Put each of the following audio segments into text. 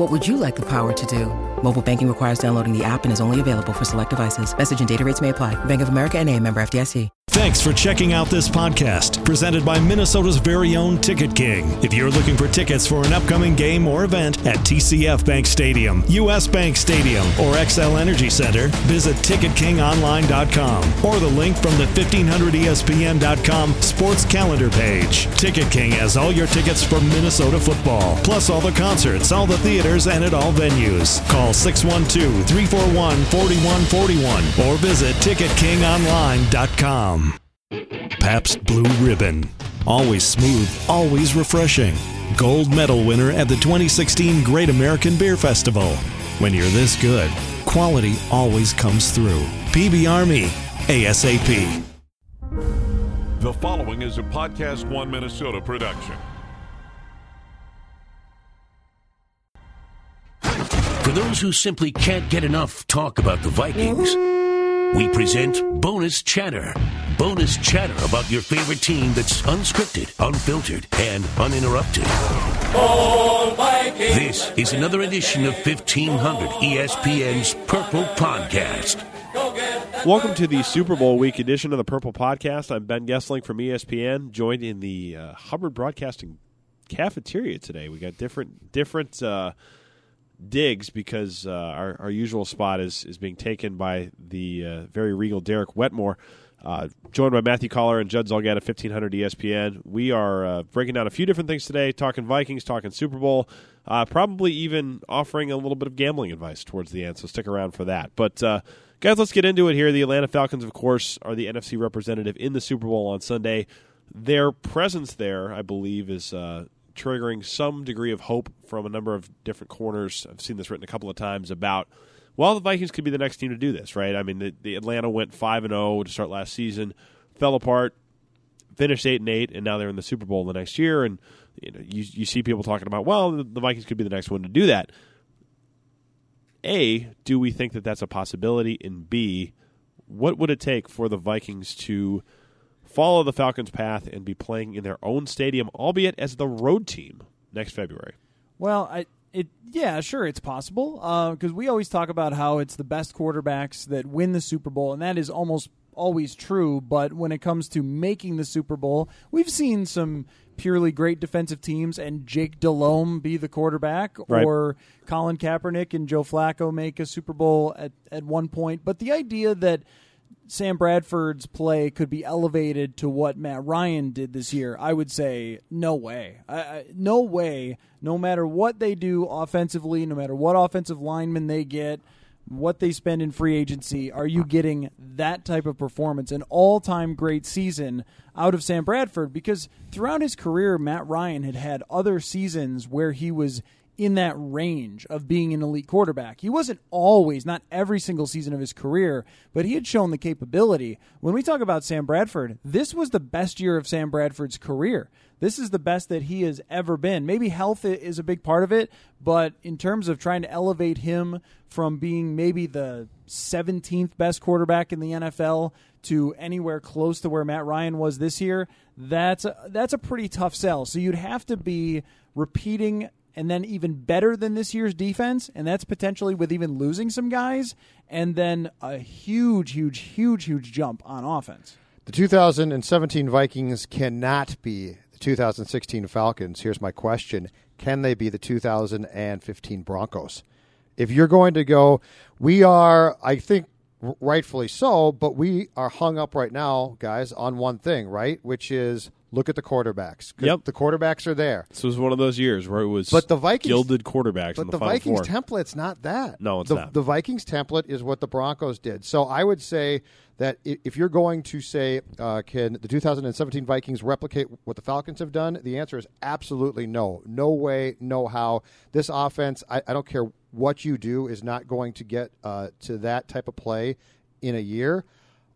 What would you like the power to do? Mobile banking requires downloading the app and is only available for select devices. Message and data rates may apply. Bank of America and a member FDIC. Thanks for checking out this podcast presented by Minnesota's very own Ticket King. If you're looking for tickets for an upcoming game or event at TCF Bank Stadium, US Bank Stadium, or Xcel Energy Center, visit TicketKingOnline.com or the link from the E 1500ESPN.com sports calendar page. Ticket King has all your tickets for Minnesota football, plus all the concerts, all the theaters, and at all venues. Call 612 341 4141 or visit TicketKingOnline.com. Pabst Blue Ribbon. Always smooth, always refreshing. Gold medal winner at the 2016 Great American Beer Festival. When you're this good, quality always comes through. PBR me, ASAP. The following is a Podcast One Minnesota production. For those who simply can't get enough talk about the Vikings, we present Bonus Chatter. Bonus chatter about your favorite team that's unscripted, unfiltered, and uninterrupted. This is another edition of 1500 ESPN's Purple Podcast. Welcome to the Super Bowl week edition of the Purple Podcast. I'm Ben Goessling from ESPN, joined in the uh, Hubbard Broadcasting cafeteria today. We got different different uh, digs because uh, our, our usual spot is is being taken by the uh, very regal Derek Wetmore. Uh, joined by Matthew Coller and Judd Zulgad at 1500 ESPN. We are uh, breaking down a few different things today, talking Vikings, talking Super Bowl, uh, probably even offering a little bit of gambling advice towards the end, so stick around for that. But, uh, guys, let's get into it here. The Atlanta Falcons, of course, are the NFC representative in the Super Bowl on Sunday. Their presence there, I believe, is triggering some degree of hope from a number of different corners. I've seen this written a couple of times about – well, the Vikings could be the next team to do this, right? I mean, the, the Atlanta went five and zero to start last season, fell apart, finished eight and eight, and now they're in the Super Bowl the next year. And you know, you, you see people talking about, well, the, the Vikings could be the next one to do that. A, do we think that that's a possibility? And B, what would it take for the Vikings to follow the Falcons' path and be playing in their own stadium, albeit as the road team next February? Well, I it yeah, sure, it's possible uh, because we always talk about how it's the best quarterbacks that win the Super Bowl, and that is almost always true. But when it comes to making the Super Bowl, we've seen some purely great defensive teams and Jake Delhomme be the quarterback, Right. or Colin Kaepernick and Joe Flacco make a Super Bowl at at one point. But the idea that Sam Bradford's play could be elevated to what Matt Ryan did this year, I would say no way. I, I, no way. No matter what they do offensively, no matter what offensive lineman they get, what they spend in free agency, are you getting that type of performance, an all time great season out of Sam Bradford? Because throughout his career, Matt Ryan had had other seasons where he was in that range of being an elite quarterback. He wasn't always, not every single season of his career, but he had shown the capability. When we talk about Sam Bradford, this was the best year of Sam Bradford's career. This is the best that he has ever been. Maybe health is a big part of it, but in terms of trying to elevate him from being maybe the 17th best quarterback in the NFL to anywhere close to where Matt Ryan was this year, that's a, that's a pretty tough sell. So you'd have to be repeating and then even better than this year's defense, and that's potentially with even losing some guys, and then a huge, huge, huge, huge jump on offense. The 2017 Vikings cannot be the 2016 Falcons. Here's my question Can they be the 2015 Broncos? If you're going to go, we are, I think rightfully so, but we are hung up right now, guys, on one thing, right? Which is look at the quarterbacks. Yep. The quarterbacks are there. This was one of those years where it was But the Vikings- gilded quarterbacks in But the, the, Final Vikings Four. template's not that. No, it's the, not. The Vikings template is what the Broncos did. So I would say that if you're going to say, uh, can the 2017 Vikings replicate what the Falcons have done? The answer is absolutely no. No way, no how. This offense, I, I don't care what you do, is not going to get uh, to that type of play in a year.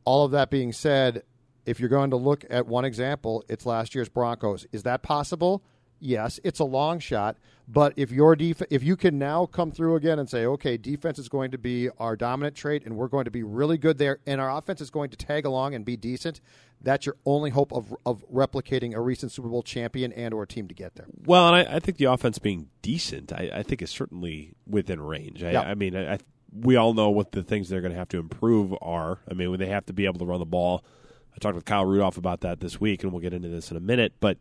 All of that being said, if you're going to look at one example, it's last year's Broncos. Is that possible? Yes, it's a long shot, but if your def- if you can now come through again and say, okay, defense is going to be our dominant trait, and we're going to be really good there, and our offense is going to tag along and be decent, that's your only hope of of replicating a recent Super Bowl champion and or team to get there. Well, and I, I think the offense being decent, I, I think is certainly within range. I, Yeah. I mean, we all know what the things they're going to have to improve are. I mean, when they have to be able to run the ball. I talked with Kyle Rudolph about that this week, and we'll get into this in a minute. But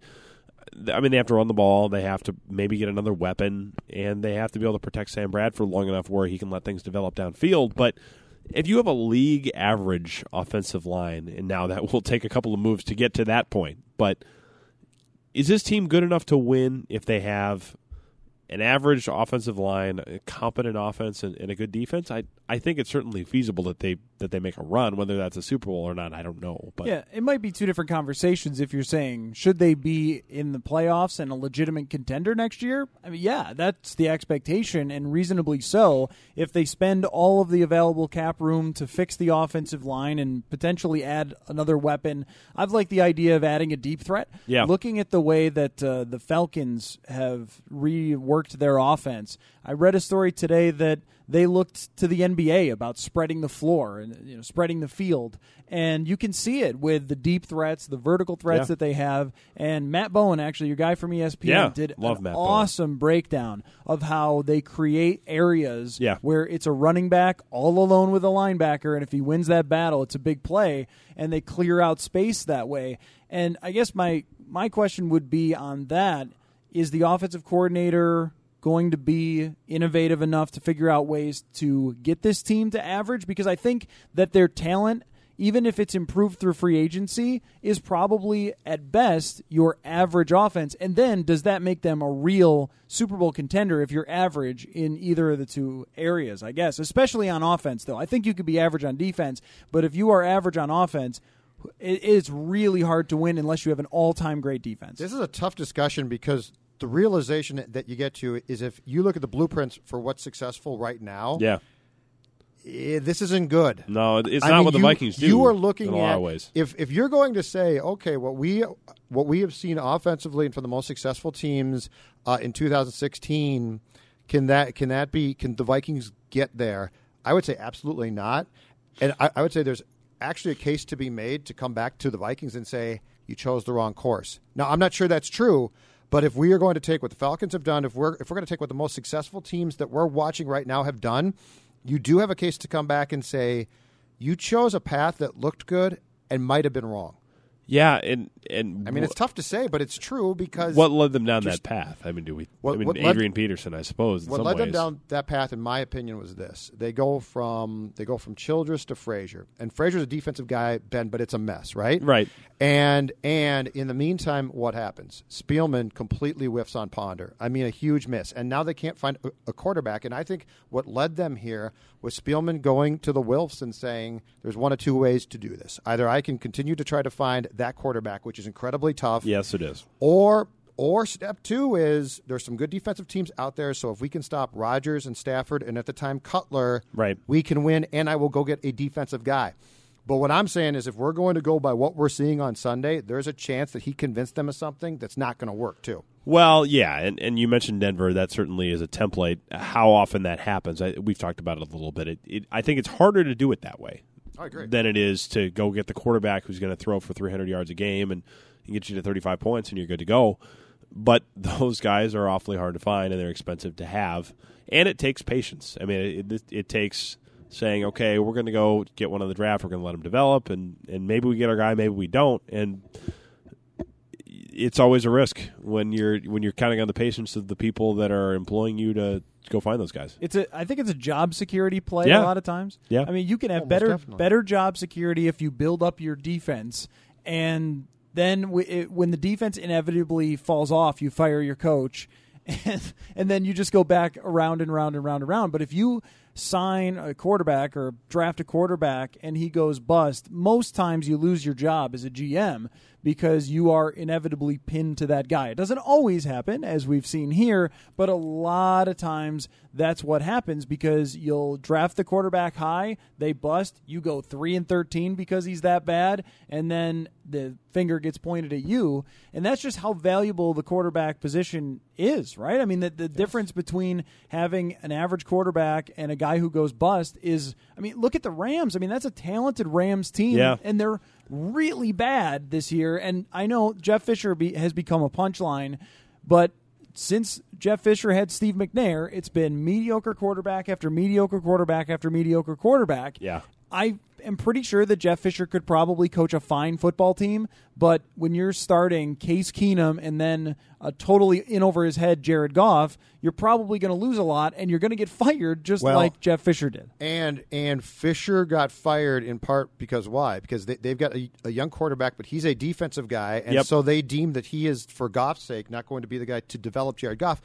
I mean, they have to run the ball. They have to maybe get another weapon, and they have to be able to protect Sam Bradford long enough where he can let things develop downfield. But if you have a league average offensive line, and now that will take a couple of moves to get to that point, but is this team good enough to win if they have an average offensive line, a competent offense, and, and a good defense? I I think it's certainly feasible that they that they make a run. Whether that's a Super Bowl or not, I don't know. But Yeah, it might be two different conversations if you're saying should they be in the playoffs and a legitimate contender next year? I mean, yeah, that's the expectation and reasonably so. If they spend all of the available cap room to fix the offensive line and potentially add another weapon, I've liked the idea of adding a deep threat. Yeah. Looking at the way that uh, the Falcons have reworked their offense, I read a story today that they looked to the NBA about spreading the floor and you know spreading the field, and you can see it with the deep threats, the vertical threats Yeah. that they have. And Matt Bowen, actually, your guy from ESPN, Yeah, did love an Matt Bowen. awesome breakdown of how they create areas Yeah. where it's a running back all alone with a linebacker, and if he wins that battle, it's a big play, and they clear out space that way. And I guess my my question would be on that: Is the offensive coordinator going to be innovative enough to figure out ways to get this team to average? Because I think that their talent. Even if it's improved through free agency, is probably at best your average offense. And then does that make them a real Super Bowl contender if you're average in either of the two areas, I guess, especially on offense, though. I think you could be average on defense, but if you are average on offense, it is really hard to win unless you have an all time great defense. This is a tough discussion because the realization that you get to is if you look at the blueprints for what's successful right now, yeah, eh, this isn't good. no, it's I not mean, what the you- Vikings do. You are looking in a at lot of ways. if if you're going to say, okay, what we what we have seen offensively and for the most successful teams uh, in 2016, can that can that be can the Vikings get there? I would say absolutely not, and I, I would say there's actually a case to be made to come back to the Vikings and say you chose the wrong course. Now I'm not sure that's true. But if we are going to take what the Falcons have done, if we're if we're going to take what the most successful teams that we're watching right now have done, you do have a case to come back and say you chose a path that looked good and might have been wrong. Yeah, and and I mean, it's tough to say, but it's true because what led them down that path? I mean, do we? What- I mean, what led- Adrian Peterson, I suppose. In what led them down that path, in my opinion, was this: they go from they go from Childress to Frazier, and Frazier's a defensive guy, Ben, but it's a mess, right? Right. And and in the meantime, what happens? Spielman completely whiffs on Ponder. I mean, a huge miss, and now they can't find a, a quarterback. And I think what led them here was Spielman going to the Wilfs and saying, "There's one of two ways to do this. Either I can continue to try to find that quarterback, which is incredibly tough, Yes, it is. or or step two is there's some good defensive teams out there. So if we can stop Rodgers and Stafford, and at the time Cutler, Right. we can win. And I will go get a defensive guy. But what I'm saying is, if we're going to go by what we're seeing on Sunday, there's a chance that he convinced them of something that's not going to work too. Well, yeah, and, and you mentioned Denver. That certainly is a template. How often that happens, I, we've talked about it a little bit. It, it, I think it's harder to do it that way I agree. than it is to go get the quarterback who's going to throw for 300 yards a game and, and get you to 35 points and you're good to go. But those guys are awfully hard to find and they're expensive to have, and it takes patience. I mean, it, it, it takes saying, okay, we're going to go get one on the draft. We're going to let him develop, and and maybe we get our guy, maybe we don't, and it's always a risk when you're when you're counting on the patience of the people that are employing you to go find those guys. It's a. I think it's a job security play Yeah. a lot of times. Yeah. I mean, you can have Almost better definitely. better job security if you build up your defense, and then w- it, when the defense inevitably falls off, you fire your coach, and and then you just go back around and round and round and round. But if you sign a quarterback or draft a quarterback and he goes bust, most times you lose your job as a GM because you are inevitably pinned to that guy. It doesn't always happen, as we've seen here, but a lot of times that's what happens because you'll draft the quarterback high, they bust, you go 3 and 13 because he's that bad, and then the finger gets pointed at you. And that's just how valuable the quarterback position is, right? I mean, the, the difference between having an average quarterback and a guy who goes bust is, I mean, look at the Rams. I mean, that's a talented Rams team, Yeah. and they're really bad this year. And I know Jeff Fisher be, has become a punchline, but since Jeff Fisher had Steve McNair, it's been mediocre quarterback after mediocre quarterback after mediocre quarterback. Yeah. I am pretty sure that Jeff Fisher could probably coach a fine football team, but when you're starting Case Keenum and then a totally in over his head Jared Goff, you're probably going to lose a lot and you're going to get fired just Well- like Jeff Fisher did. And and Fisher got fired in part because why? Because they, they've got a, a young quarterback, but he's a defensive guy, and Yep. so they deem that he is, for Goff's sake, not going to be the guy to develop Jared Goff.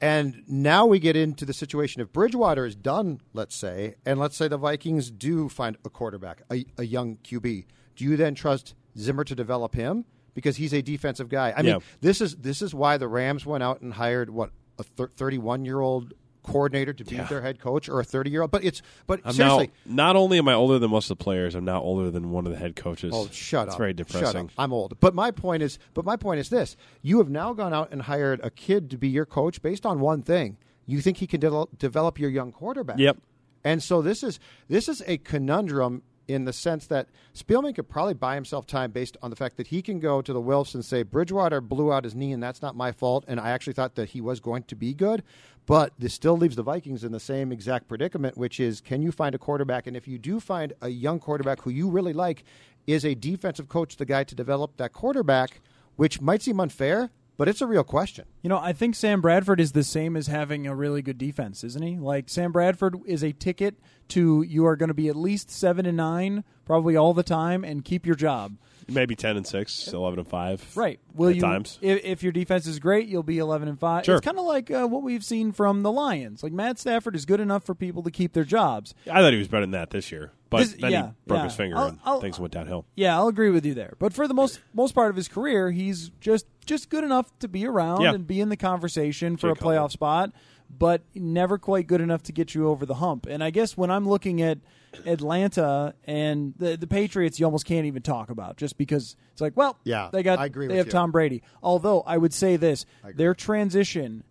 And now we get into the situation if Bridgewater is done, let's say, and let's say the Vikings do find a quarterback, a, a young QB. Do you then trust Zimmer to develop him because he's a defensive guy? I Yeah. mean, this is this is why the Rams went out and hired what a thirty-one year old coordinator to be Yeah. their head coach or a thirty year old. But it's but I'm seriously. now not only am I older than most of the players, I'm now older than one of the head coaches. Oh, shut it's up! very Shut depressing. I'm old, but my point is, but my point is this: you have now gone out and hired a kid to be your coach based on one thing. You think he can de- develop your young quarterback? Yep. And so this is this is a conundrum in the sense that Spielman could probably buy himself time based on the fact that he can go to the Wilfs and say Bridgewater blew out his knee and that's not my fault and I actually thought that he was going to be good, but this still leaves the Vikings in the same exact predicament, which is can you find a quarterback? And if you do find a young quarterback who you really like, is a defensive coach the guy to develop that quarterback, which might seem unfair, but it's a real question. You know, I think Sam Bradford is the same as having a really good defense, isn't he? Like Sam Bradford is a ticket to you are going to be at least seven and nine, probably all the time, and keep your job. Maybe ten and six, eleven and five. Right? Will at you? times. If, if your defense is great, you'll be eleven and five. Sure. It's kind of like uh, what we've seen from the Lions. Like Matt Stafford is good enough for people to keep their jobs. I thought he was better than that this year, but This- then yeah, he broke yeah. his finger I'll- and I'll- things went downhill. Yeah, I'll agree with you there. But for the most most part of his career, he's just just good enough to be around Yeah. and be in the conversation for Jay a playoff Cutler. spot, but never quite good enough to get you over the hump. And I guess when I'm looking at Atlanta and the the Patriots, you almost can't even talk about just because it's like, well, Yeah, they got I agree they have you. Tom Brady. Although I would say this, their transition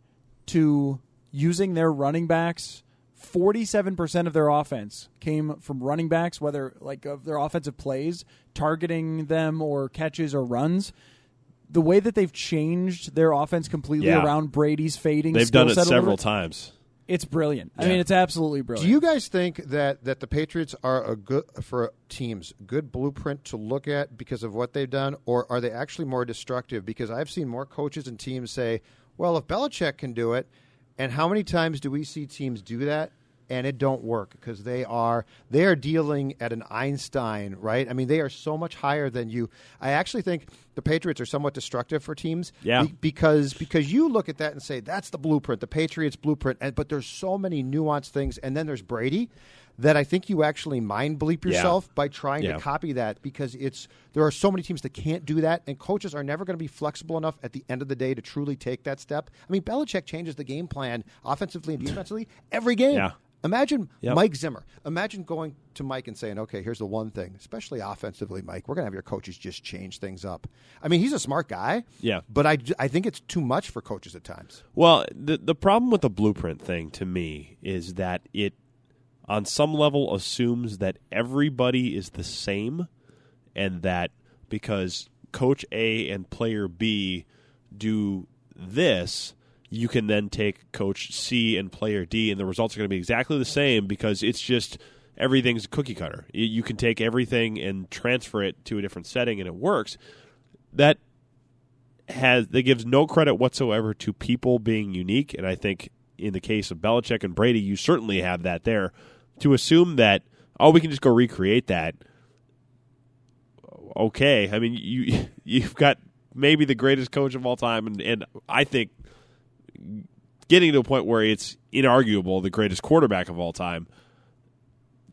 to using their running backs. Forty-seven percent of their offense came from running backs, whether like of their offensive plays, targeting them or catches or runs. The way that they've changed their offense completely Yeah. around Brady's fading, They've skill done it set a little several bit, times. It's brilliant. I mean, it's absolutely brilliant. Do you guys think that that the Patriots are a good for teams good blueprint to look at because of what they've done, or are they actually more destructive? Because I've seen more coaches and teams say, "Well, if Belichick can do it," and how many times do we see teams do that? And it don't work because they are they are dealing at an Einstein, right? I mean, they are so much higher than you. I actually think the Patriots are somewhat destructive for teams, Yeah. be- because because you look at that and say that's the blueprint, the Patriots blueprint, and but there's so many nuanced things, and then there's Brady that I think you actually mind bleep Yeah. yourself by trying Yeah. to copy that because it's there are so many teams that can't do that, and coaches are never going to be flexible enough at the end of the day to truly take that step. I mean, Belichick changes the game plan offensively and defensively every game. Yeah. Imagine Yep. Mike Zimmer. Imagine going to Mike and saying, "Okay, here's the one thing, especially offensively, Mike. We're going to have your coaches just change things up." I mean, he's a smart guy. Yeah. But I, I think it's too much for coaches at times. Well, the the problem with the blueprint thing to me is that it, on some level, assumes that everybody is the same, and that because Coach A and Player B do this, you can then take Coach C and Player D, and the results are going to be exactly the same because it's just everything's a cookie cutter. You, you can take everything and transfer it to a different setting, and it works. That has that gives no credit whatsoever to people being unique, and I think in the case of Belichick and Brady, you certainly have that there. To assume that oh, we can just go recreate that. Okay, I mean you you've got maybe the greatest coach of all time, and, and I think getting to a point where it's inarguable the greatest quarterback of all time.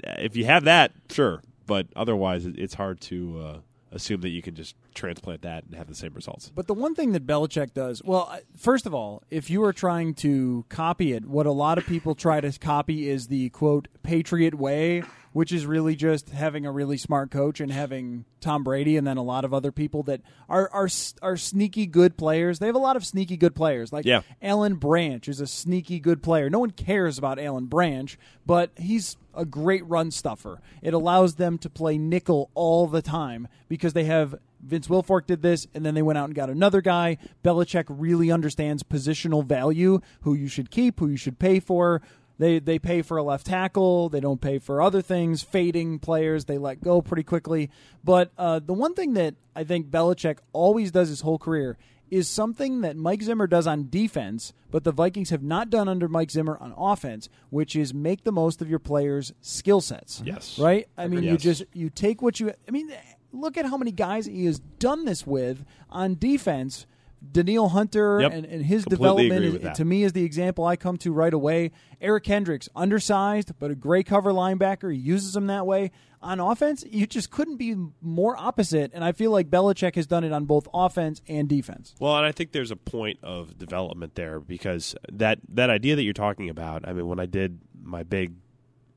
If you have that, sure, but otherwise, it's hard to uh, assume that you can just transplant that and have the same results. But the one thing that Belichick does, well, first of all, if you are trying to copy it, what a lot of people try to copy is the quote Patriot way which is really just having a really smart coach and having Tom Brady and then a lot of other people that are are are sneaky good players. They have a lot of sneaky good players. Like yeah. Alan Branch is a sneaky good player. No one cares about Alan Branch, but he's a great run stuffer. It allows them to play nickel all the time because they have Vince Wilfork did this, and then they went out and got another guy. Belichick really understands positional value, who you should keep, who you should pay for, they they pay for a left tackle. They don't pay for other things. Fading players they let go pretty quickly. But uh, the one thing that I think Belichick always does his whole career is something that Mike Zimmer does on defense, but the Vikings have not done under Mike Zimmer on offense, which is make the most of your players' skill sets. Yes. Right? I mean, yes. you just you take what you I mean, look at how many guys he has done this with on defense Danielle Hunter yep. and, and, his Completely development is, to me is the example I come to right away. Eric Kendricks, undersized but a great cover linebacker. He uses him that way. On offense, you just couldn't be more opposite, and I feel like Belichick has done it on both offense and defense. Well, and I think there's a point of development there because that that idea that you're talking about. I mean, when I did my big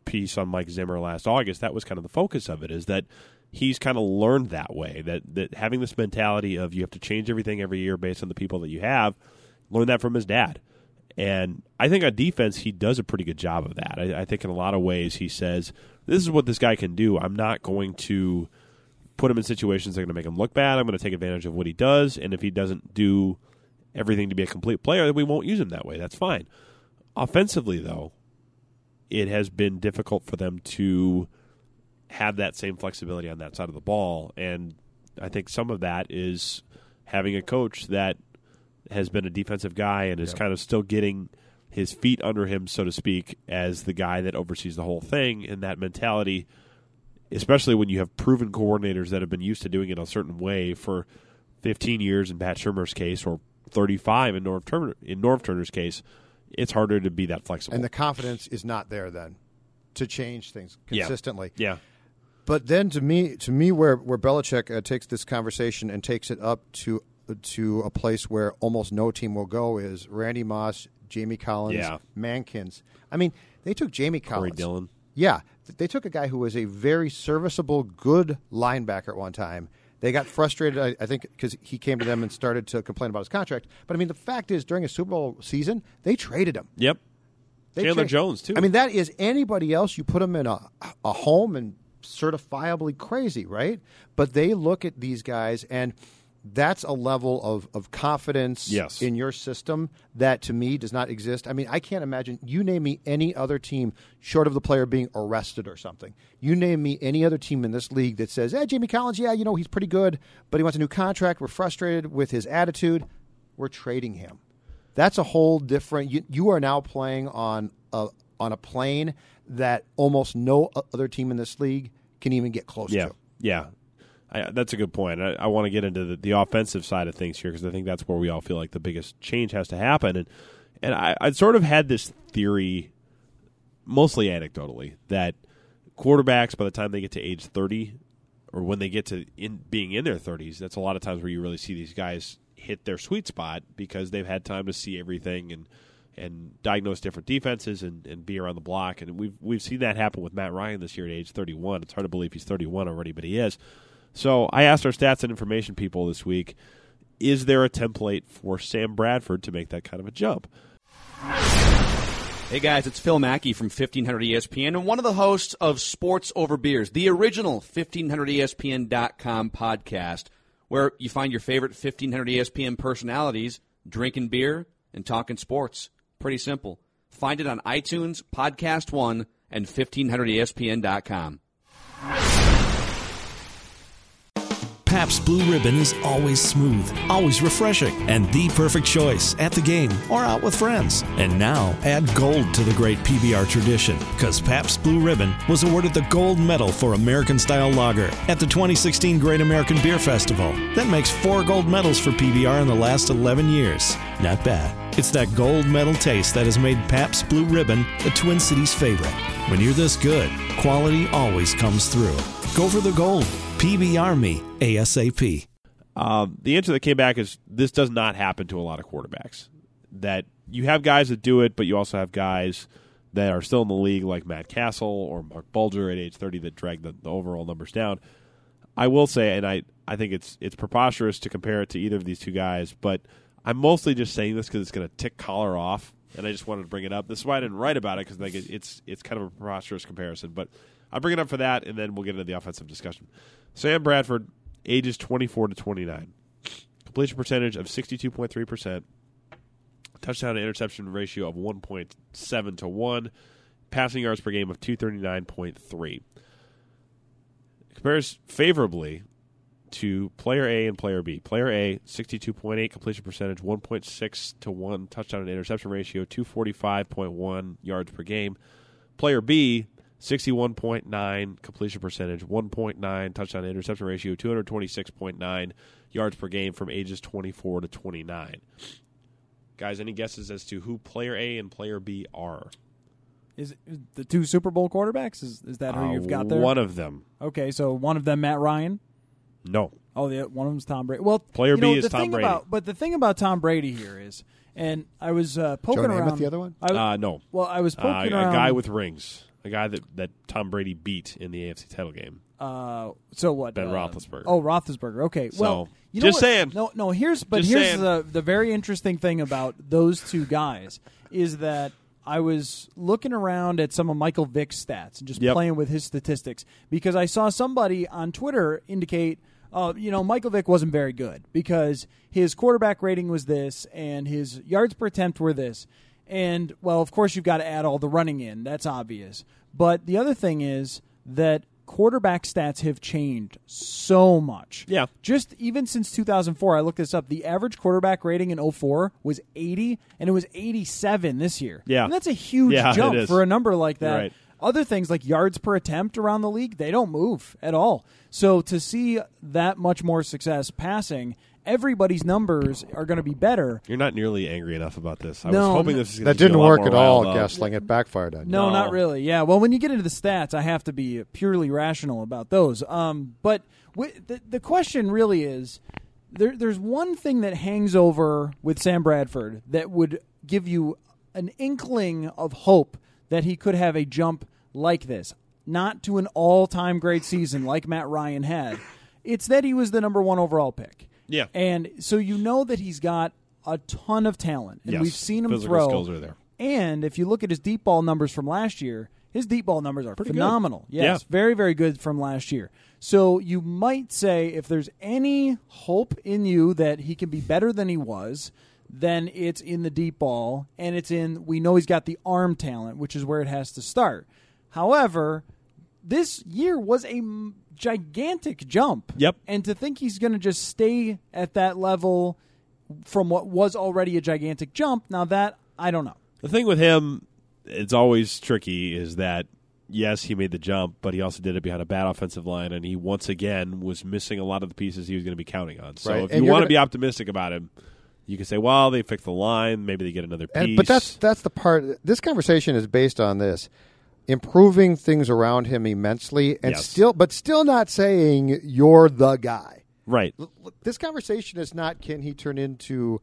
piece on Mike Zimmer last August, that was kind of the focus of it. Is that he's kind of learned that way that that having this mentality of you have to change everything every year based on the people that you have learned that from his dad. And i think on defense he does a pretty good job of that. I, I, think in a lot of ways he says this is what this guy can do. I'm not going to put him in situations that are going to make him look bad. I'm going to take advantage of what he does. And if he doesn't do everything to be a complete player then we won't use him that way. That's fine. Offensively though it has been difficult for them to have that same flexibility on that side of the ball. And I think some of that is having a coach that has been a defensive guy and is yep. kind of still getting his feet under him, so to speak, as the guy that oversees the whole thing. And that mentality, especially when you have proven coordinators that have been used to doing it a certain way for 15 years in Pat Shurmur's case or 35 in Norv Turner, in Norv Turner's case, it's harder to be that flexible. And the confidence is not there then to change things consistently. Yeah. yeah. But then to me, to me, where where Belichick uh, takes this conversation and takes it up to to a place where almost no team will go is Randy Moss, Jamie Collins, yeah. Mankins. I mean, they took Jamie Collins. Corey Dillon. Yeah, they took a guy who was a very serviceable, good linebacker at one time. They got frustrated, I, I think, because he came to them and started to complain about his contract. But I mean, the fact is, during a Super Bowl season, they traded him. Yep. They Chandler Jones too. I mean, that is anybody else. You put him in a a home and certifiably crazy, right? But they look at these guys and that's a level of, of confidence yes. in your system that to me does not exist. I mean, I can't imagine you name me any other team short of the player being arrested or something. You name me any other team in this league that says, "Hey, Jamie Collins, yeah, you know, he's pretty good, but he wants a new contract. We're frustrated with his attitude. We're trading him." That's a whole different you, you are now playing on a on a plane that almost no other team in this league can even get close yeah. to. Yeah. I, that's a good point. I, I want to get into the, the, offensive side of things here because I think that's where we all feel like the biggest change has to happen. And and I, I sort of had this theory, mostly anecdotally, that quarterbacks by the time they get to age thirty, or when they get to in being in their thirties, that's a lot of times where you really see these guys hit their sweet spot because they've had time to see everything and and diagnose different defenses and, and be around the block. And we've we've seen that happen with Matt Ryan this year at age 31. It's hard to believe he's 31 already, but he is. So I asked our stats and information people this week: Is there a template for Sam Bradford to make that kind of a jump? Hey guys, it's Phil Mackey from 1500 ESPN and one of the hosts of Sports Over Beers, the original 1500ESPN.com podcast, where you find your favorite 1500 ESPN personalities drinking beer and talking sports. Pretty simple. Find it on iTunes, Podcast One, and 1500ESPN.com. Pabst Blue Ribbon is always smooth, always refreshing, and the perfect choice at the game or out with friends. And now add gold to the great PBR tradition because Pabst Blue Ribbon was awarded the gold medal for American style lager at the 2016 Great American Beer Festival. That makes four gold medals for PBR in the last 11 years. Not bad. It's that gold medal taste that has made Pabst Blue Ribbon the Twin Cities favorite. When you're this good, quality always comes through. Go for the gold. PBR me ASAP. Um, the answer that came back is this does not happen to a lot of quarterbacks. That you have guys that do it, but you also have guys that are still in the league, like Matt Cassel or Marc Bulger at age 30, that drag the, the overall numbers down. I will say, and I, I think it's it's preposterous to compare it to either of these two guys, but I'm mostly just saying this because it's going to tick Coller off, and I just wanted to bring it up. This is why I didn't write about it because like it, it's it's kind of a preposterous comparison, but I'll bring it up for that, and then we'll get into the offensive discussion. Sam Bradford, ages 24 to 29, completion percentage of 62.3 percent, touchdown to interception ratio of 1.7 to one, passing yards per game of 239.3 compares favorably to player A and player B. Player A, 62.8 completion percentage, 1.6 to 1 touchdown and interception ratio, 245.1 yards per game. Player B, 61.9 completion percentage, 1.9 touchdown and interception ratio, 226.9 yards per game from ages 24 to 29. Guys, any guesses as to who player A and player B are? Is, is the two Super Bowl quarterbacks? Is is that who Uh, you've got there? One of them. Okay, so one of them, Matt Ryan. No. Oh, the one of them's Tom Brady. Well, Player you know, B is the Tom thing Brady. About, but the thing about Tom Brady here is, and I was uh, poking Joe Namath, around. the other one? I, Uh, no. Well, I was Uh, poking a around. A guy with rings. A guy that, that Tom Brady beat in the AFC title game. Uh, so what? Ben uh, Roethlisberger. Oh, Roethlisberger. Okay. well, you know just what? saying. No, no. Here's but Just here's saying. the the very interesting thing about those two guys is that I was looking around at some of Michael Vick's stats and just Yep. playing with his statistics because I saw somebody on Twitter indicate. Uh, you know, Michael Vick wasn't very good because his quarterback rating was this and his yards per attempt were this. And, well, of course, you've got to add all the running in. That's obvious. But the other thing is that quarterback stats have changed so much. Yeah. Just even since 2004, I looked this up. The average quarterback rating in 04 was 80, and it was 87 this year. Yeah. And that's a huge Yeah, jump for a number like that. Right. Other things like yards per attempt around the league, they don't move at all. So to see that much more success passing, everybody's numbers are going to be better. You're not nearly angry enough about this. I No, was hoping this was gonna That didn't a lot work more at all, riled up. Goessling. It backfired on you. No, No. not really. Yeah. Well, when you get into the stats, I have to be purely rational about those. Um, but wi- the the question really is there. There's one thing that hangs over with Sam Bradford that would give you an inkling of hope that he could have a jump like this, not to an all-time great season like Matt Ryan had. It's that he was the number one overall pick. Yeah. And so you know that he's got a ton of talent, and Yes. we've seen him Physical throw. skills are there. And if you look at his deep ball numbers from last year, his deep ball numbers are Pretty good. phenomenal. Yes, Yeah. very, very good from last year. So you might say if there's any hope in you that he can be better than he was, then it's in the deep ball, and it's in. We know he's got the arm talent, which is where it has to start. However, this year was a m- gigantic jump. Yep. And to think he's going to just stay at that level from what was already a gigantic jump, now that I don't know. The thing with him, it's always tricky, is that yes, he made the jump, but he also did it behind a bad offensive line, and he once again was missing a lot of the pieces he was going to be counting on. So Right. if And you you're want to gonna- be optimistic about him, you can say, well, they fixed the line, maybe they get another piece. And, but that's that's the part. This conversation is based on this, improving things around him immensely, and Yes. still, but still not saying you're the guy. right. L- This conversation is not can he turn into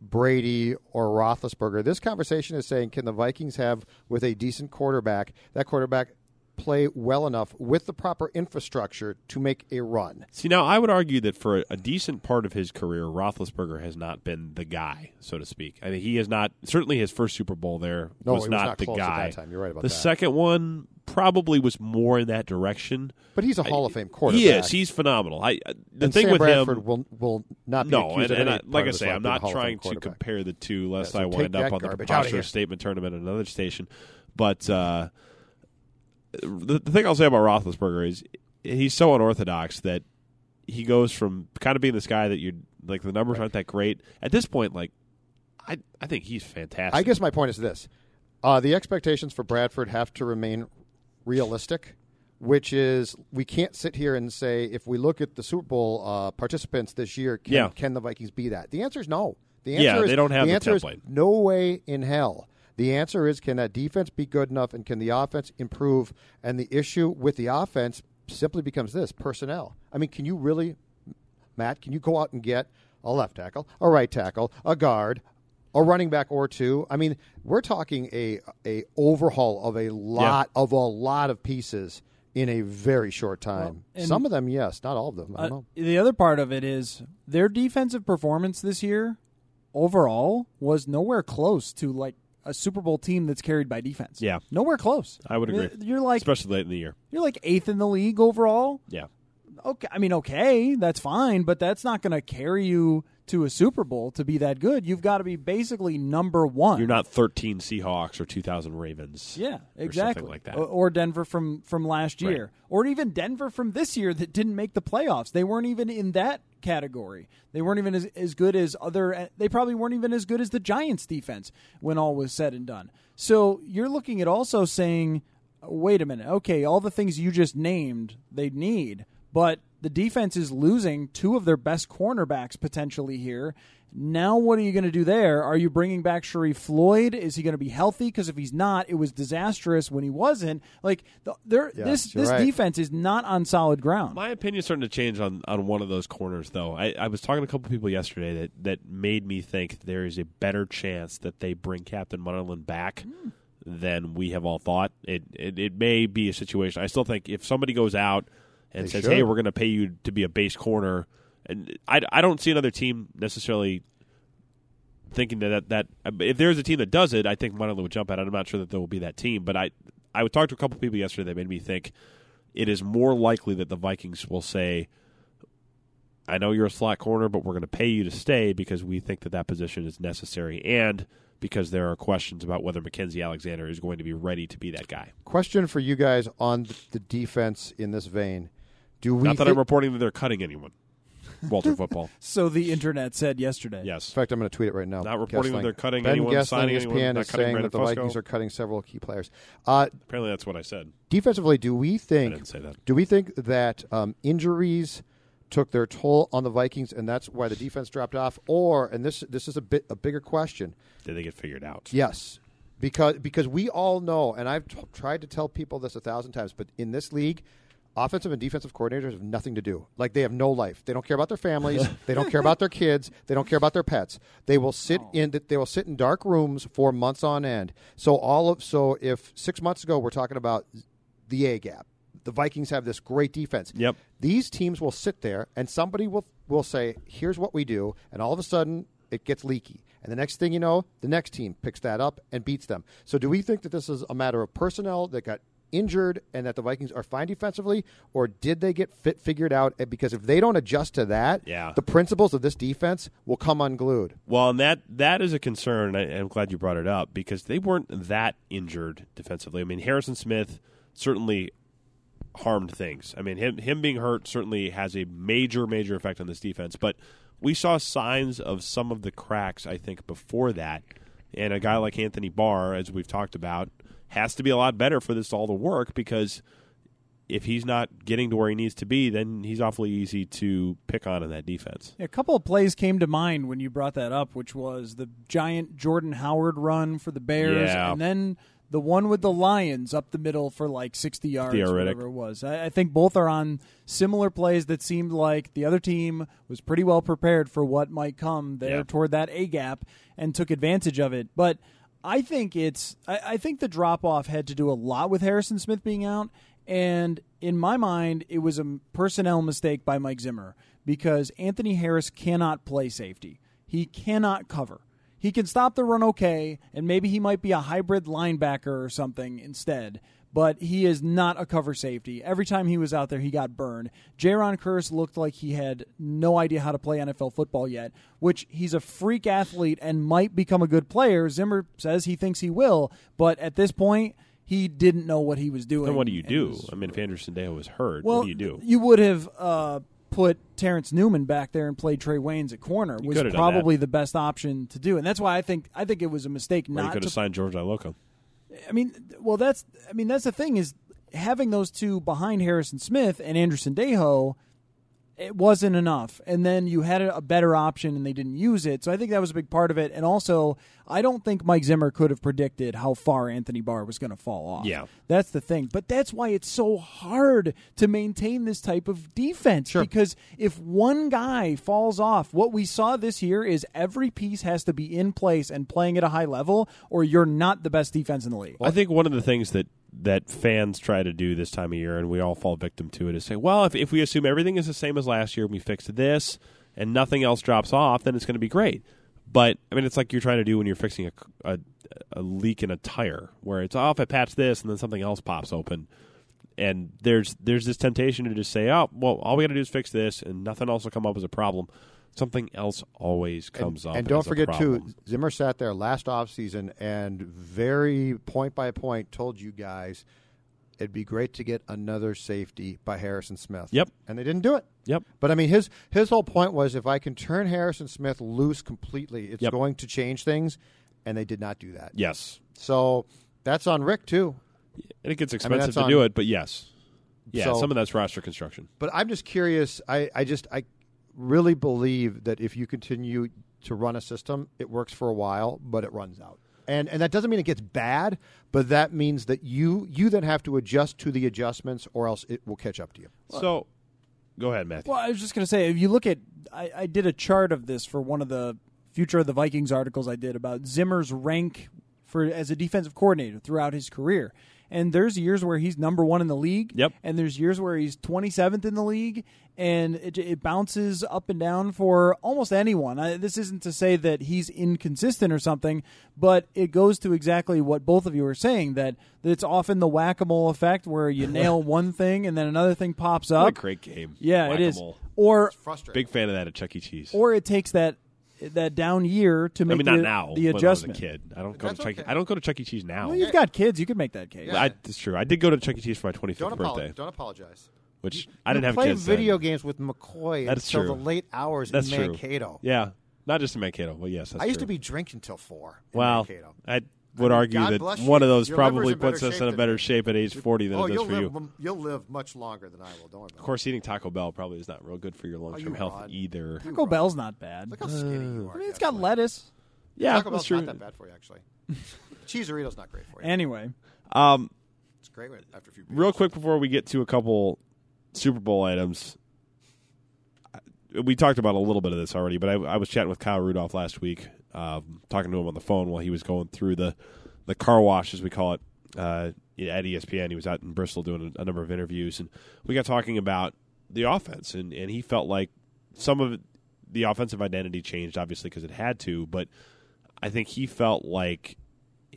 Brady or Roethlisberger. This conversation is saying can the Vikings have with a decent quarterback that quarterback play well enough with the proper infrastructure to make a run. See, now I would argue that for a, decent part of his career, Roethlisberger has not been the guy, so to speak. I mean, he is not. Certainly, his first Super Bowl there No, was he was not, not the guy. You're right about the that. second one probably was more in that direction. But he's a Hall of Fame quarterback. He is. He's phenomenal. I uh, the and thing Sam with Bradford him. will will not be no, and, of and I, like I say, I'm not Hall of Fame trying to compare the two, lest so I wind up on the preposterous statement tournament at another station. But uh, the, the thing I'll say about Roethlisberger is he's so unorthodox that he goes from kind of being this guy that you like the numbers aren't that great at this point. Like, I I think he's fantastic. I guess my point is this: uh, the expectations for Bradford have to remain realistic. Which is, we can't sit here and say if we look at the Super Bowl uh, participants this year, can, Yeah. can the Vikings be that? The answer is no. The answer Yeah, is, they don't have the the answer is no way in hell. The answer is can that defense be good enough and can the offense improve? And the issue with the offense simply becomes this personnel. I mean, can you really, Matt, can you go out and get a left tackle, a right tackle, a guard, a running back or two? I mean, we're talking a a overhaul of a lot of a lot of pieces in a very short time. and- Some of them, yes, not all of them. I don't Uh, know. the other part of it is their defensive performance this year overall was nowhere close to like a Super Bowl team that's carried by defense. Yeah. nowhere close. I would agree. You're like especially late in the year. you're like eighth in the league overall. Yeah. Okay, I mean, okay, that's fine, but that's not going to carry you to a Super Bowl to be that good. You've got to be basically number one. You're not 13 Seahawks or 2,000 Ravens. Yeah, or exactly. something like that. Or Denver from from last Right. year, or even Denver from this year that didn't make the playoffs. They weren't even in that category. They weren't even as, as good as other. Eh, they probably weren't even as good as the Giants' defense when all was said and done. So you're looking at also saying, wait a minute, okay, all the things you just named they need, but the defense is losing two of their best cornerbacks potentially here. Now, what are you going to do there? Are you bringing back Sharrif Floyd? Is he going to be healthy? Because if he's not, it was disastrous when he wasn't. Like the, there, Yes, this this right. defense is not on solid ground. My opinion's starting to change on, on one of those corners, though. I, I was talking to a couple people yesterday that, that made me think there is a better chance that they bring Captain Munnerlyn back Hmm. than we have all thought. It, it it may be a situation. I still think if somebody goes out and They says, should. "Hey, we're going to pay you to be a base corner," and I, I don't see another team necessarily thinking that, that that if there's a team that does it, I think Munnerlyn would jump at it. I'm not sure that there will be that team, but I I would talk to a couple people yesterday that made me think it is more likely that the Vikings will say, "I know you're a slot corner, but we're going to pay you to stay because we think that that position is necessary and because there are questions about whether Mackensie Alexander is going to be ready to be that guy." Question for you guys on the defense in this vein. Do we Not that thi- I'm reporting that they're cutting anyone. Walter Football. So the internet said yesterday. Yes. In fact, I'm going to tweet it right now. Not reporting that Goessling. they're cutting ben anyone, Goessling, signing ESPN anyone, not is cutting saying Brandon that the Fusco. Vikings are cutting several key players. Uh, Apparently, that's what I said. defensively, do we I think? didn't say that. Do we think that um, injuries took their toll on the Vikings, and that's why the defense dropped off? Or, and this this is a bit a bigger question. Did they get figured out? Yes, because because we all know, and I've t- tried to tell people this a thousand times, but in this league, offensive and defensive coordinators have nothing to do. Like they have no life. They don't care about their families. they don't care about their kids. They don't care about their pets. They will sit in they will sit in dark rooms for months on end. So all of so if six months ago we're talking about the A gap. The Vikings have this great defense. Yep. These teams will sit there and somebody will will say, "Here's what we do," and all of a sudden it gets leaky. And the next thing you know, the next team picks that up and beats them. So do we think that this is a matter of personnel that got injured and that the Vikings are fine defensively, or did they get fit figured out? Eh, because if they don't adjust to that, Yeah. the principles of this defense will come unglued. Well, and that that is a concern. and I, I'm glad you brought it up because they weren't that injured defensively. I mean, Harrison Smith certainly harmed things. I mean, him him being hurt certainly has a major major effect on this defense. But we saw signs of some of the cracks. I think before that, and a guy like Anthony Barr, as we've talked about, has to be a lot better for this all to work because. If he's not getting to where he needs to be, then he's awfully easy to pick on in that defense. A couple of plays came to mind when you brought that up, which was the giant Jordan Howard run for the Bears, Yeah. and then the one with the Lions up the middle for like 60 yards, Theo Riddick. whatever it was. I, I think both are on similar plays that seemed like the other team was pretty well prepared for what might come there Yeah. toward that A gap and took advantage of it. But I think it's I, I think the drop off had to do a lot with Harrison Smith being out, and in my mind, it was a personnel mistake by Mike Zimmer because Anthony Harris cannot play safety. He cannot cover. He can stop the run okay, and maybe he might be a hybrid linebacker or something instead. But he is not a cover safety. Every time he was out there, he got burned. Jayron Kearse looked like he had no idea how to play NFL football yet, which he's a freak athlete and might become a good player. Zimmer says he thinks he will, but at this point, he didn't know what he was doing. Then what do you do? was- I mean, if Andrew Sendejo was hurt, well, what do you do? You would have uh, put Terrence Newman back there and played Trae Waynes at corner was could probably the best option to do, and that's why I think I think it was a mistake Or you could to have signed George Iloka. I mean, well, that's I mean that's the thing is having those two behind Harrison Smith and Andrew Sendejo. It wasn't enough, and then you had a a better option, and they didn't use it. So I think that was a big part of it. And also, I don't think Mike Zimmer could have predicted how far Anthony Barr was going to fall off. Yeah. that's the thing. But that's why it's so hard to maintain this type of defense. Because if one guy falls off, what we saw this year is every piece has to be in place and playing at a high level, or you're not the best defense in the league. I think one of the things that that fans try to do this time of year, and we all fall victim to it, is say, well, if, if we assume everything is the same as last year, and we fix this, and nothing else drops off, then it's going to be great. But I mean, it's like you're trying to do when you're fixing a, a, a leak in a tire, where it's oh, off, I patch this, and then something else pops open. And there's there's this temptation to just say, oh, well, all we got to do is fix this, and nothing else will come up as a problem. Something else always comes up. And don't forget too. Zimmer sat there last offseason and very point by point told you guys it'd be great to get another safety by Harrison Smith. Yep. And they didn't do it. Yep. But I mean his his whole point was if I can turn Harrison Smith loose completely, it's Yep. going to change things and they did not do that. Yes, So that's on Rick too. and it gets I mean, expensive to on- do it, but yes, yeah, So- some of that's roster construction. But I'm just curious. I, I just I really believe that if you continue to run a system, it works for a while, but it runs out. And and that doesn't mean it gets bad, but that means that you you then have to adjust to the adjustments, or else it will catch up to you. So, go ahead, Matthew. Well, I was just going to say, if you look at, I, I did a chart of this for one of the future of the Vikings articles I did about Zimmer's rank for as a defensive coordinator throughout his career. And there's years where he's number one in the league. Yep. And there's years where he's 27th in the league, and it, it bounces up and down for almost anyone. I, this isn't to say that he's inconsistent or something, but it goes to exactly what both of you are saying that, that it's often the whack a mole effect where you nail one thing and then another thing pops up. What a great game. Yeah, it is. Whack-a-mole. Or Frustrating. Big fan of that at Chuck E. Cheese. or it takes that that down year to I make mean, not the, now. the when adjustment. I was a kid. I don't go That's to Chuck. okay. I don't go to Chuck E. Cheese now. Well, you've got kids. You could make that case. I, that's true. I did go to Chuck E. Cheese for my 25th Don't, birthday, don't apologize. which I didn't you have play kids. video then. games with McCoy That's until true. the late hours That's in true. Mankato. Yeah, not just in Mankato. Well, yes, that's I used true. to be drinking till four. In Well, Mankato. I would I mean, argue God that one you. of those Your probably puts us in a better shape at age 40 than oh, it does for live, you. You'll live much longer than I will. Don't worry about Of course, eating Taco Bell probably is not real good for your long-term you health rod. either. Taco Bell's not bad. Look how skinny you are. I mean, it's got lettuce. Yeah, Taco Bell's true. not that bad for you, actually. Cheese Doritos not great for you. Anyway, Um, it's great after a few. real quick before we get to a couple Super Bowl items, I- we talked about a little bit of this already, but I, I was chatting with Kyle Rudolph last week, um, talking to him on the phone while he was going through the the car wash, as we call it, uh, at ESPN. He was out in Bristol doing a, a number of interviews, and we got talking about the offense, and, and he felt like some of the offensive identity changed, obviously because it had to, but I think he felt like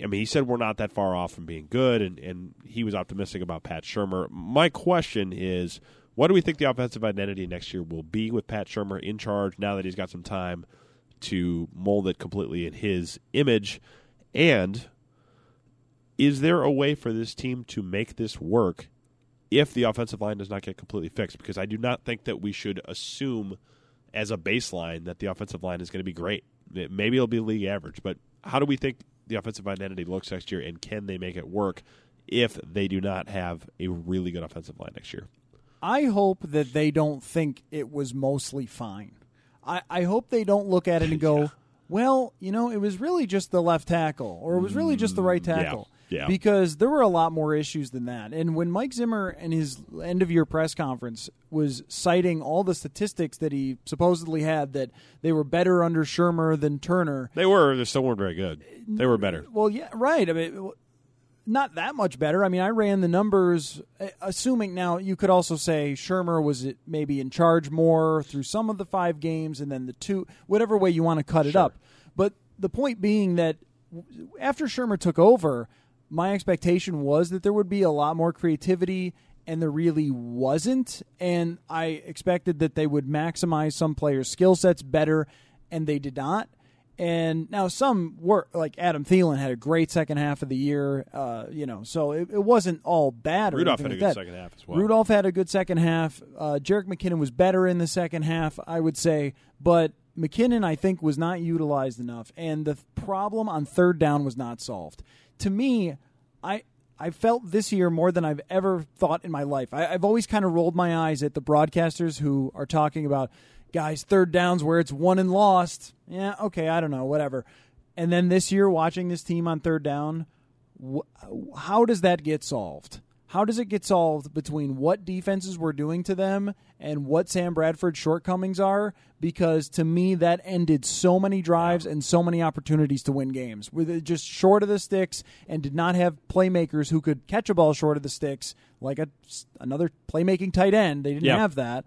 I mean, he said we're not that far off from being good, and, and he was optimistic about Pat Shurmur. My question is, what do we think the offensive identity next year will be with Pat Shurmur in charge now that he's got some time to mold it completely in his image? And is there a way for this team to make this work if the offensive line does not get completely fixed? Because I do not think that we should assume as a baseline that the offensive line is going to be great. Maybe it'll be league average, but how do we think the offensive identity looks next year, and can they make it work if they do not have a really good offensive line next year? I hope that they don't think it was mostly fine. I, I hope they don't look at it and go, well, you know, it was really just the left tackle, or it was really just the right Mm, yeah, tackle. yeah. Because there were a lot more issues than that. And when Mike Zimmer in his end of year press conference was citing all the statistics that he supposedly had that they were better under Shurmur than Turner, They were, they still weren't very good. They were better. well, yeah, right. I mean, not that much better. I mean, I ran the numbers, uh, assuming now you could also say Shurmur was it maybe in charge more through some of the five games, and then the two, whatever way you want to cut it up. But the point being that after Shurmur took over, my expectation was that there would be a lot more creativity, and there really wasn't. And I expected that they would maximize some players' skill sets better, and they did not. And now some were like Adam Thielen had a great second half of the year, uh, you know, so it, it wasn't all bad. Or Rudolph had a good that. second half as well. Rudolph had a good second half. Uh, Jerick McKinnon was better in the second half, I would say, but McKinnon I think was not utilized enough, and the problem on third down was not solved. To me, I I felt this year more than I've ever thought in my life. I, I've always kind of rolled my eyes at the broadcasters who are talking about guys third downs where it's won and lost. Yeah, okay, I don't know, whatever. And then this year, watching this team on third down, wh- how does that get solved? How does it get solved between what defenses we're doing to them and what Sam Bradford's shortcomings are? Because to me, that ended so many drives and so many opportunities to win games. With it just short of the sticks and did not have playmakers who could catch a ball short of the sticks, like a another playmaking tight end. They didn't have that.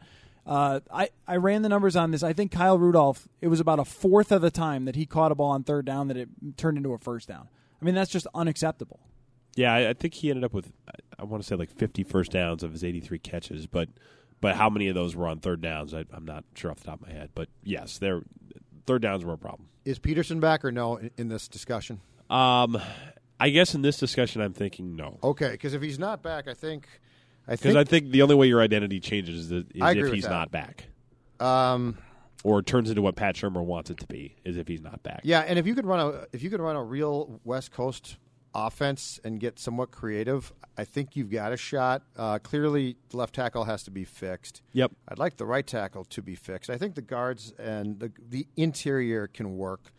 Uh, I, I ran the numbers on this. I think Kyle Rudolph, it was about a fourth of the time that he caught a ball on third down that it turned into a first down. I mean, that's just unacceptable. Yeah, I, I think he ended up with I, I want to say like 50 first downs of his 83 catches, but but how many of those were on third downs? I, I'm not sure off the top of my head, but yes, they're third downs were a problem. Is Peterson back or no in, in this discussion? Um, I guess in this discussion, I'm thinking no, Okay, because if he's not back, I think I because think I think the only way your identity changes is, is if he's not back, um, or turns into what Pat Shurmur wants it to be, is if he's not back. yeah, and if you could run a if you could run a real West Coast offense and get somewhat creative, I think you've got a shot. Uh, clearly, the left tackle has to be fixed. Yep. I'd like the right tackle to be fixed. I think the guards and the the interior can work.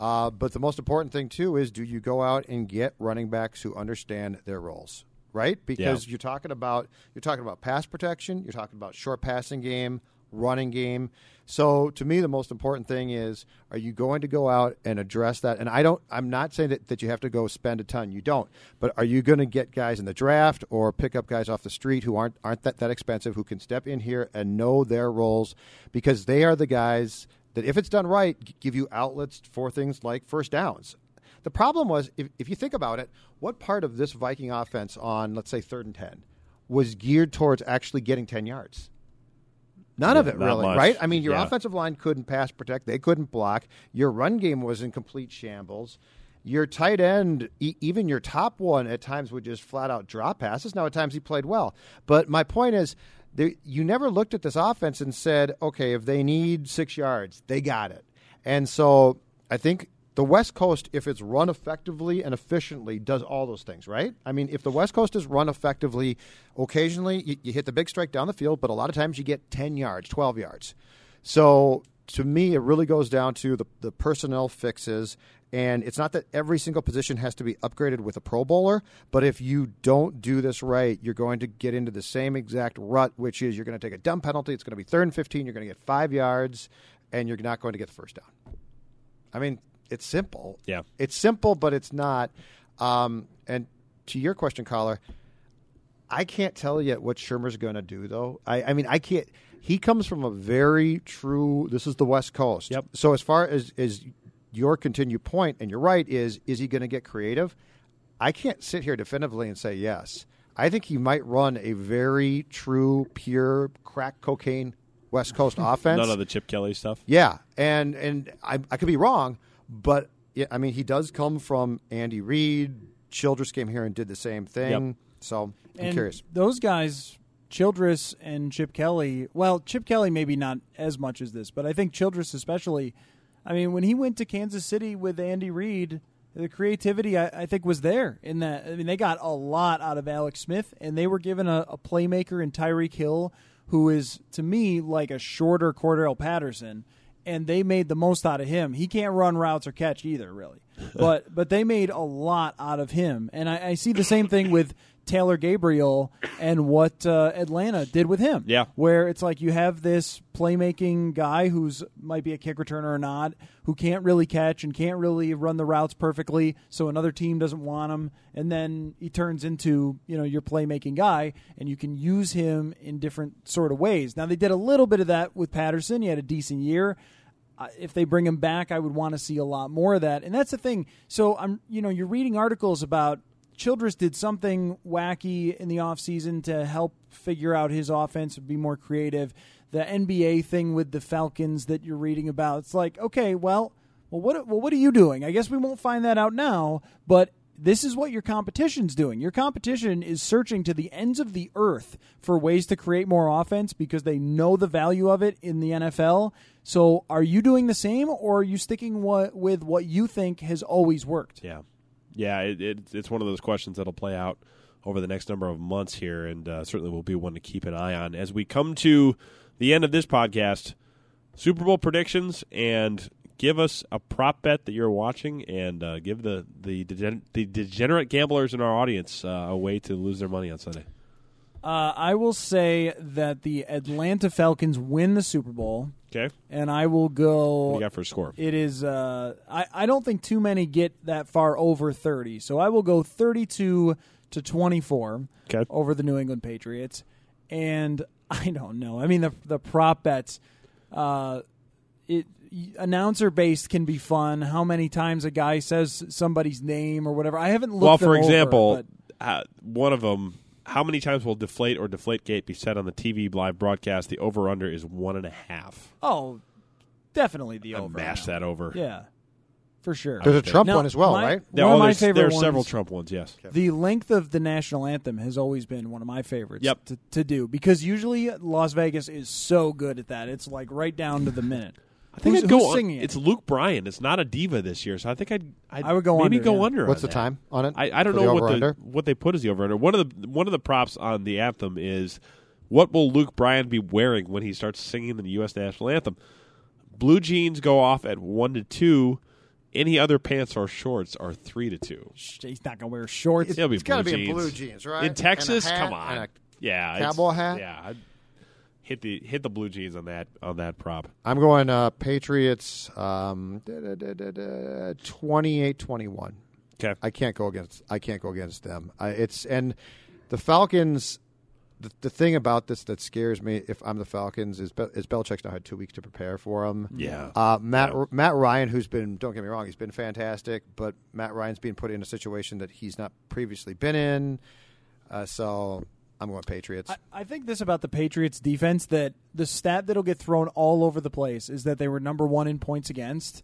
Uh, but the most important thing too is do you go out and get running backs who understand their roles, right? Because Yeah. you're talking about you're talking about pass protection, you're talking about short passing game, running game. So to me, the most important thing is are you going to go out and address that? And I don't. I'm not saying that, that you have to go spend a ton. You don't. But are you going to get guys in the draft or pick up guys off the street who aren't aren't that that expensive who can step in here and know their roles because they are the guys that if it's done right give you outlets for things like first downs. The problem was if, if you think about it, what part of this Viking offense on let's say third and ten was geared towards actually getting ten yards? None of it really, much. right? I mean, your Yeah. offensive line couldn't pass protect; they couldn't block. Your run game was in complete shambles. Your tight end, e- even your top one, at times would just flat out drop passes. Now, at times he played well, but my point is, there, you never looked at this offense and said, "Okay, if they need six yards, they got it." And so, I think the West Coast, if it's run effectively and efficiently, does all those things, right? I mean, if the West Coast is run effectively, occasionally you, you hit the big strike down the field, but a lot of times you get 10 yards, 12 yards. So to me, it really goes down to the, the personnel fixes. And it's not that every single position has to be upgraded with a Pro Bowler, but if you don't do this right, you're going to get into the same exact rut, which is you're going to take a dumb penalty. It's going to be third and 15. You're going to get five yards, and you're not going to get the first down. I mean, it's simple. Yeah. It's simple, but it's not. Um, and to your question, Coller, I can't tell yet what Shurmur's going to do, though. I, I mean, I can't. He comes from a very true. This is the West Coast. Yep. So as far as as your continued point, and you're right, is is he going to get creative? I can't sit here definitively and say yes. I think he might run a very true, pure crack cocaine West Coast offense. None of the Chip Kelly stuff. Yeah, and and I, I could be wrong, but yeah, I mean he does come from Andy Reid. Childress came here and did the same thing. Yep. So I'm and curious. Those guys, Childress and Chip Kelly. Well, Chip Kelly maybe not as much as this, but I think Childress especially. I mean, when he went to Kansas City with Andy Reid, the creativity I, I think was there. In that, I mean, they got a lot out of Alex Smith, and they were given a, a playmaker in Tyreek Hill, who is to me like a shorter Cordarrelle Patterson. And they made the most out of him. He can't run routes or catch either, really. But but they made a lot out of him, and I, I see the same thing with Taylor Gabriel and what uh, Atlanta did with him. Yeah. where it's like you have this playmaking guy who's might be a kick returner or not, who can't really catch and can't really run the routes perfectly, so another team doesn't want him, and then he turns into you know your playmaking guy, and you can use him in different sort of ways. Now they did a little bit of that with Patterson. He had a decent year if they bring him back, I would want to see a lot more of that. And that's the thing. So I'm, you know, you're reading articles about Childress did something wacky in the offseason to help figure out his offense and be more creative. The NBA thing with the Falcons that you're reading about, it's like, okay, well, Well, what well what are you doing? I guess we won't find that out now, but this is what your competition's doing. Your competition is searching to the ends of the earth for ways to create more offense because they know the value of it in the NFL. So, are you doing the same, or are you sticking what, with what you think has always worked? Yeah, yeah. It, it, it's one of those questions that'll play out over the next number of months here, and uh, certainly will be one to keep an eye on as we come to the end of this podcast. Super Bowl predictions and give us a prop bet that you're watching, and uh, give the the, degen- the degenerate gamblers in our audience uh, a way to lose their money on Sunday. Uh, I will say that the Atlanta Falcons win the Super Bowl. Okay, and I will go. What do you got for a score? It is. Uh, I I don't think too many get that far over thirty, so I will go thirty-two to twenty-four okay. over the New England Patriots, and I don't know. I mean the the prop bets. Uh, it announcer based can be fun. How many times a guy says somebody's name or whatever. I haven't looked. Well, for example, over, uh, one of them. How many times will deflate or deflate gate be said on the TV live broadcast? The over under is one and a half. Oh, definitely the I over. Mash that over. Yeah, for sure. There's a Trump Now, one as well, my- right? One of oh, my there's, favorite there are ones, several Trump ones. Yes. The length of the national anthem has always been one of my favorites Yep. to, to do because usually Las Vegas is so good at that. It's like right down to the minute. I think who's, I'd go. who's un- singing it? It's Luke Bryan. It's not a diva this year, so I think I'd. I'd I would go maybe under, go yeah. under. What's on the that. time on it? I, I don't For know the what the over-under? what they put as the over under. One of the one of the props on the anthem is what will Luke Bryan be wearing when he starts singing the U.S. national anthem? Blue jeans go off at one to two. Any other pants or shorts are three to two. He's not gonna wear shorts. It'll be It's gotta blue be in blue jeans, right? In And a Texas, hat come on. and a yeah, cowboy hat? Yeah, I'd hit the hit the blue jeans on that on that prop. I'm going uh, Patriots um, 28-21. Okay. I can't go against. I can't go against them. I, it's and the Falcons. The, the thing about this that scares me, if I'm the Falcons, is Be- is Belichick's now had two weeks to prepare for them. Yeah. Uh, Matt Matt Ryan, who's been don't get me wrong, he's been fantastic, but Matt Ryan's being put in a situation that he's not previously been in. Uh, so I'm going Patriots. I, I think this about the Patriots defense that the stat that'll get thrown all over the place is that they were number one in points against.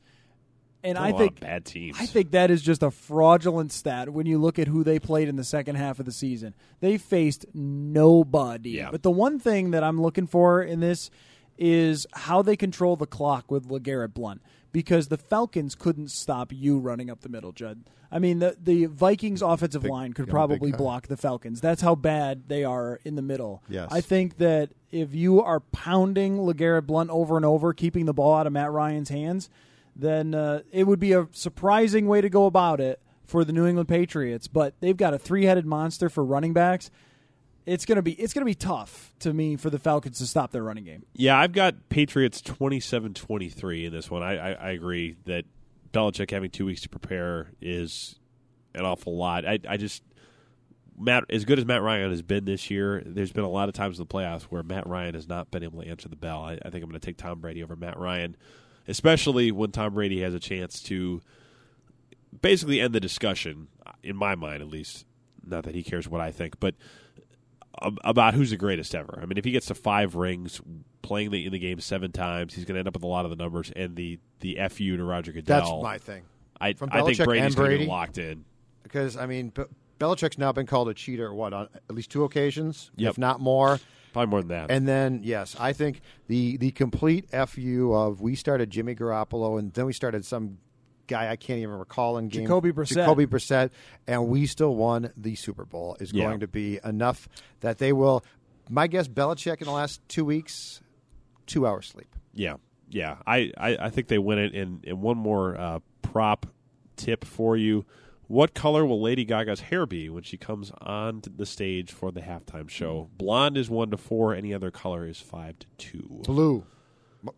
And A I lot think bad teams. I think that is just a fraudulent stat when you look at who they played in the second half of the season. They faced nobody. Yeah. But the one thing that I'm looking for in this is how they control the clock with LeGarrette Blunt because the Falcons couldn't stop you running up the middle, Judd. I mean, the the Vikings offensive line could probably block the Falcons. That's how bad they are in the middle. Yes. I think that if you are pounding LeGarrette Blunt over and over, keeping the ball out of Matt Ryan's hands, then uh, it would be a surprising way to go about it for the New England Patriots. But they've got a three-headed monster for running backs. It's gonna be it's gonna be tough to me for the Falcons to stop their running game. Yeah, I've got Patriots 27-23 in this one. I, I, I agree that Belichick having two weeks to prepare is an awful lot. I, I just Matt as good as Matt Ryan has been this year. There's been a lot of times in the playoffs where Matt Ryan has not been able to answer the bell. I, I think I'm to take Tom Brady over Matt Ryan, especially when Tom Brady has a chance to basically end the discussion, in my mind at least. Not that he cares what I think, but about who's the greatest ever. I mean, if he gets to five rings, playing the, in the game seven times, he's going to end up with a lot of the numbers and the the fu to Roger Goodell. That's my thing. I, From I think Brady's going to be Brady? locked in. Because I mean, Be- Belichick's now been called a cheater. What on at least two occasions, Yep. if not more. Probably more than that. And then yes, I think the the complete fu of we started Jimmy Garoppolo and then we started some guy I can't even recall in game Jacoby Brissett. Jacoby Brissett, and we still won the Super Bowl. Is Yeah. going to be enough that they will. My guess, Belichick in the last two weeks, two hours sleep. Yeah, yeah. I, I, I think they win it. And, and one more uh, prop tip for you: What color will Lady Gaga's hair be when she comes on the stage for the halftime show? Blonde is one to four. Any other color is five to two. Blue,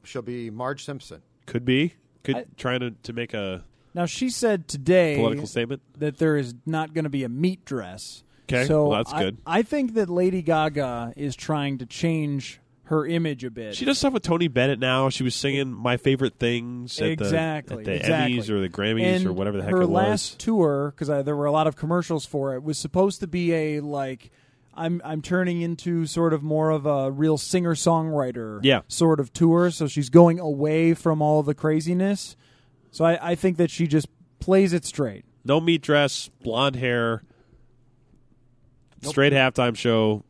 she'll be Marge Simpson. Could be. Could I- trying to, to make a Now she said today political statement. that there is not going to be a meat dress. 'Kay, so well, that's I- good. I think that Lady Gaga is trying to change her image a bit. She does stuff with Tony Bennett now. She was singing "My Favorite Things" at exactly, the, at the exactly. Emmys or the Grammys and or whatever the heck her it was. last tour, because there were a lot of commercials for it, was supposed to be a like. I'm I'm turning into sort of more of a real singer songwriter Yeah. sort of tour. So she's going away from all the craziness. So I, I think that she just plays it straight. No meat dress, blonde hair, straight halftime show.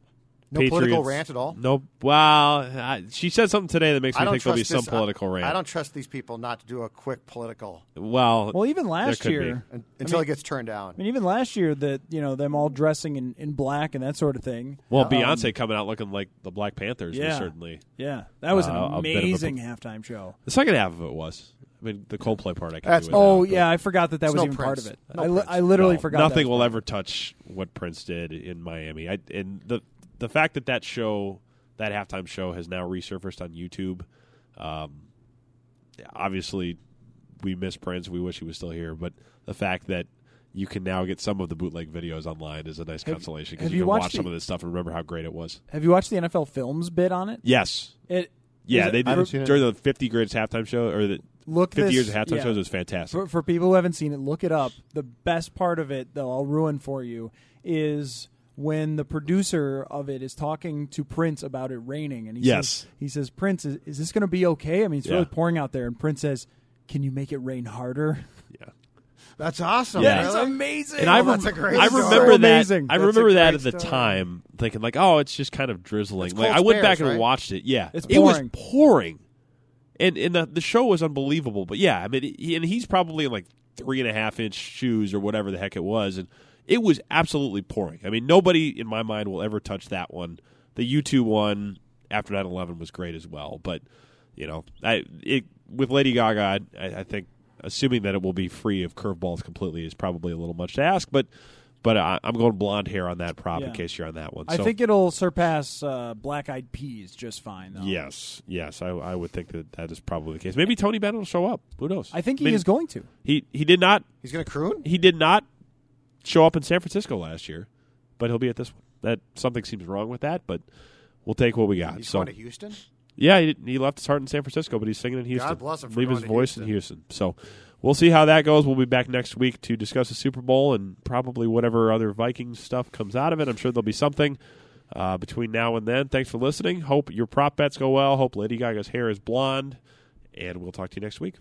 No political rant at all? No. Well, I, she said something today that makes me think there'll be trust some this- political I, rant. I don't trust these people not to do a quick political Well, Well, even last could be. year, I until mean- it gets turned down. I mean, even last year that you know them all dressing in, in black and that sort of thing. Well, Um, Beyonce coming out looking like the Black Panthers was Yeah. certainly. Yeah, that was an Uh, a bit a- amazing halftime show. The second half of it was. I mean, the Coldplay part I can That's- do Oh that, yeah, I forgot that that was no even part of it. No I, li- I literally No, forgot. Nothing was will ever touch what Prince did in Miami. I, and the the fact that that show, that halftime show, has now resurfaced on YouTube. Um, obviously, we miss Prince. We wish he was still here. But the fact that you can now get some of the bootleg videos online is a nice consolation because have you you can watched watch some of this stuff and remember how great it was. Have you watched the NFL Films bit on it? Yes. It Yeah, they it- did seen it. during the 50 greatest halftime show or the Look 50 this- years of halftime yeah. shows. It was fantastic. For, for people who haven't seen it, look it up. The best part of it, though, I'll ruin for you, is when the producer of it is talking to Prince about it raining, and he Yes. says, "He says, Prince, is, is this going to be okay? I mean, it's Yeah. really pouring out there." And Prince says, "Can you make it rain harder?" yeah. That's awesome. Yeah. It's amazing. And I, that's rem- a great I remember So that. amazing. I remember that at the story. time, thinking like, "Oh, it's just kind of drizzling." Like I Colts went back and right? watched it. Yeah, It's it was pouring. pouring, and and the the show was unbelievable. But yeah, I mean, he, and he's probably in like three and a half inch shoes or whatever the heck it was, and it was absolutely pouring. I mean, nobody in my mind will ever touch that one. The U two one after 9-11 was great as well, but you know, I it with Lady Gaga, I, I think assuming that it will be free of curveballs completely is probably a little much to ask, but but I, I'm going blonde hair on that prop in case you're on that one. I think it'll surpass uh, Black Eyed Peas just fine. Though. yes, yes, I, I would think that that is probably the case. Maybe Tony Bennett will show up. Who knows? I think he mean, is going to. He he did not He's going to croon? he did not show up in San Francisco last year, but he'll be at this one. That something seems wrong with that, but we'll take what we got. He's so going to Houston? yeah, he, he left his heart in San Francisco, but he's singing in Houston. God bless him for Leave his voice in Houston. Houston. So we'll see how that goes. We'll be back next week to discuss the Super Bowl and probably whatever other Vikings stuff comes out of it. I'm sure there'll be something uh, between now and then. Thanks for listening. Hope your prop bets go well. Hope Lady Gaga's hair is blonde, and we'll talk to you next week.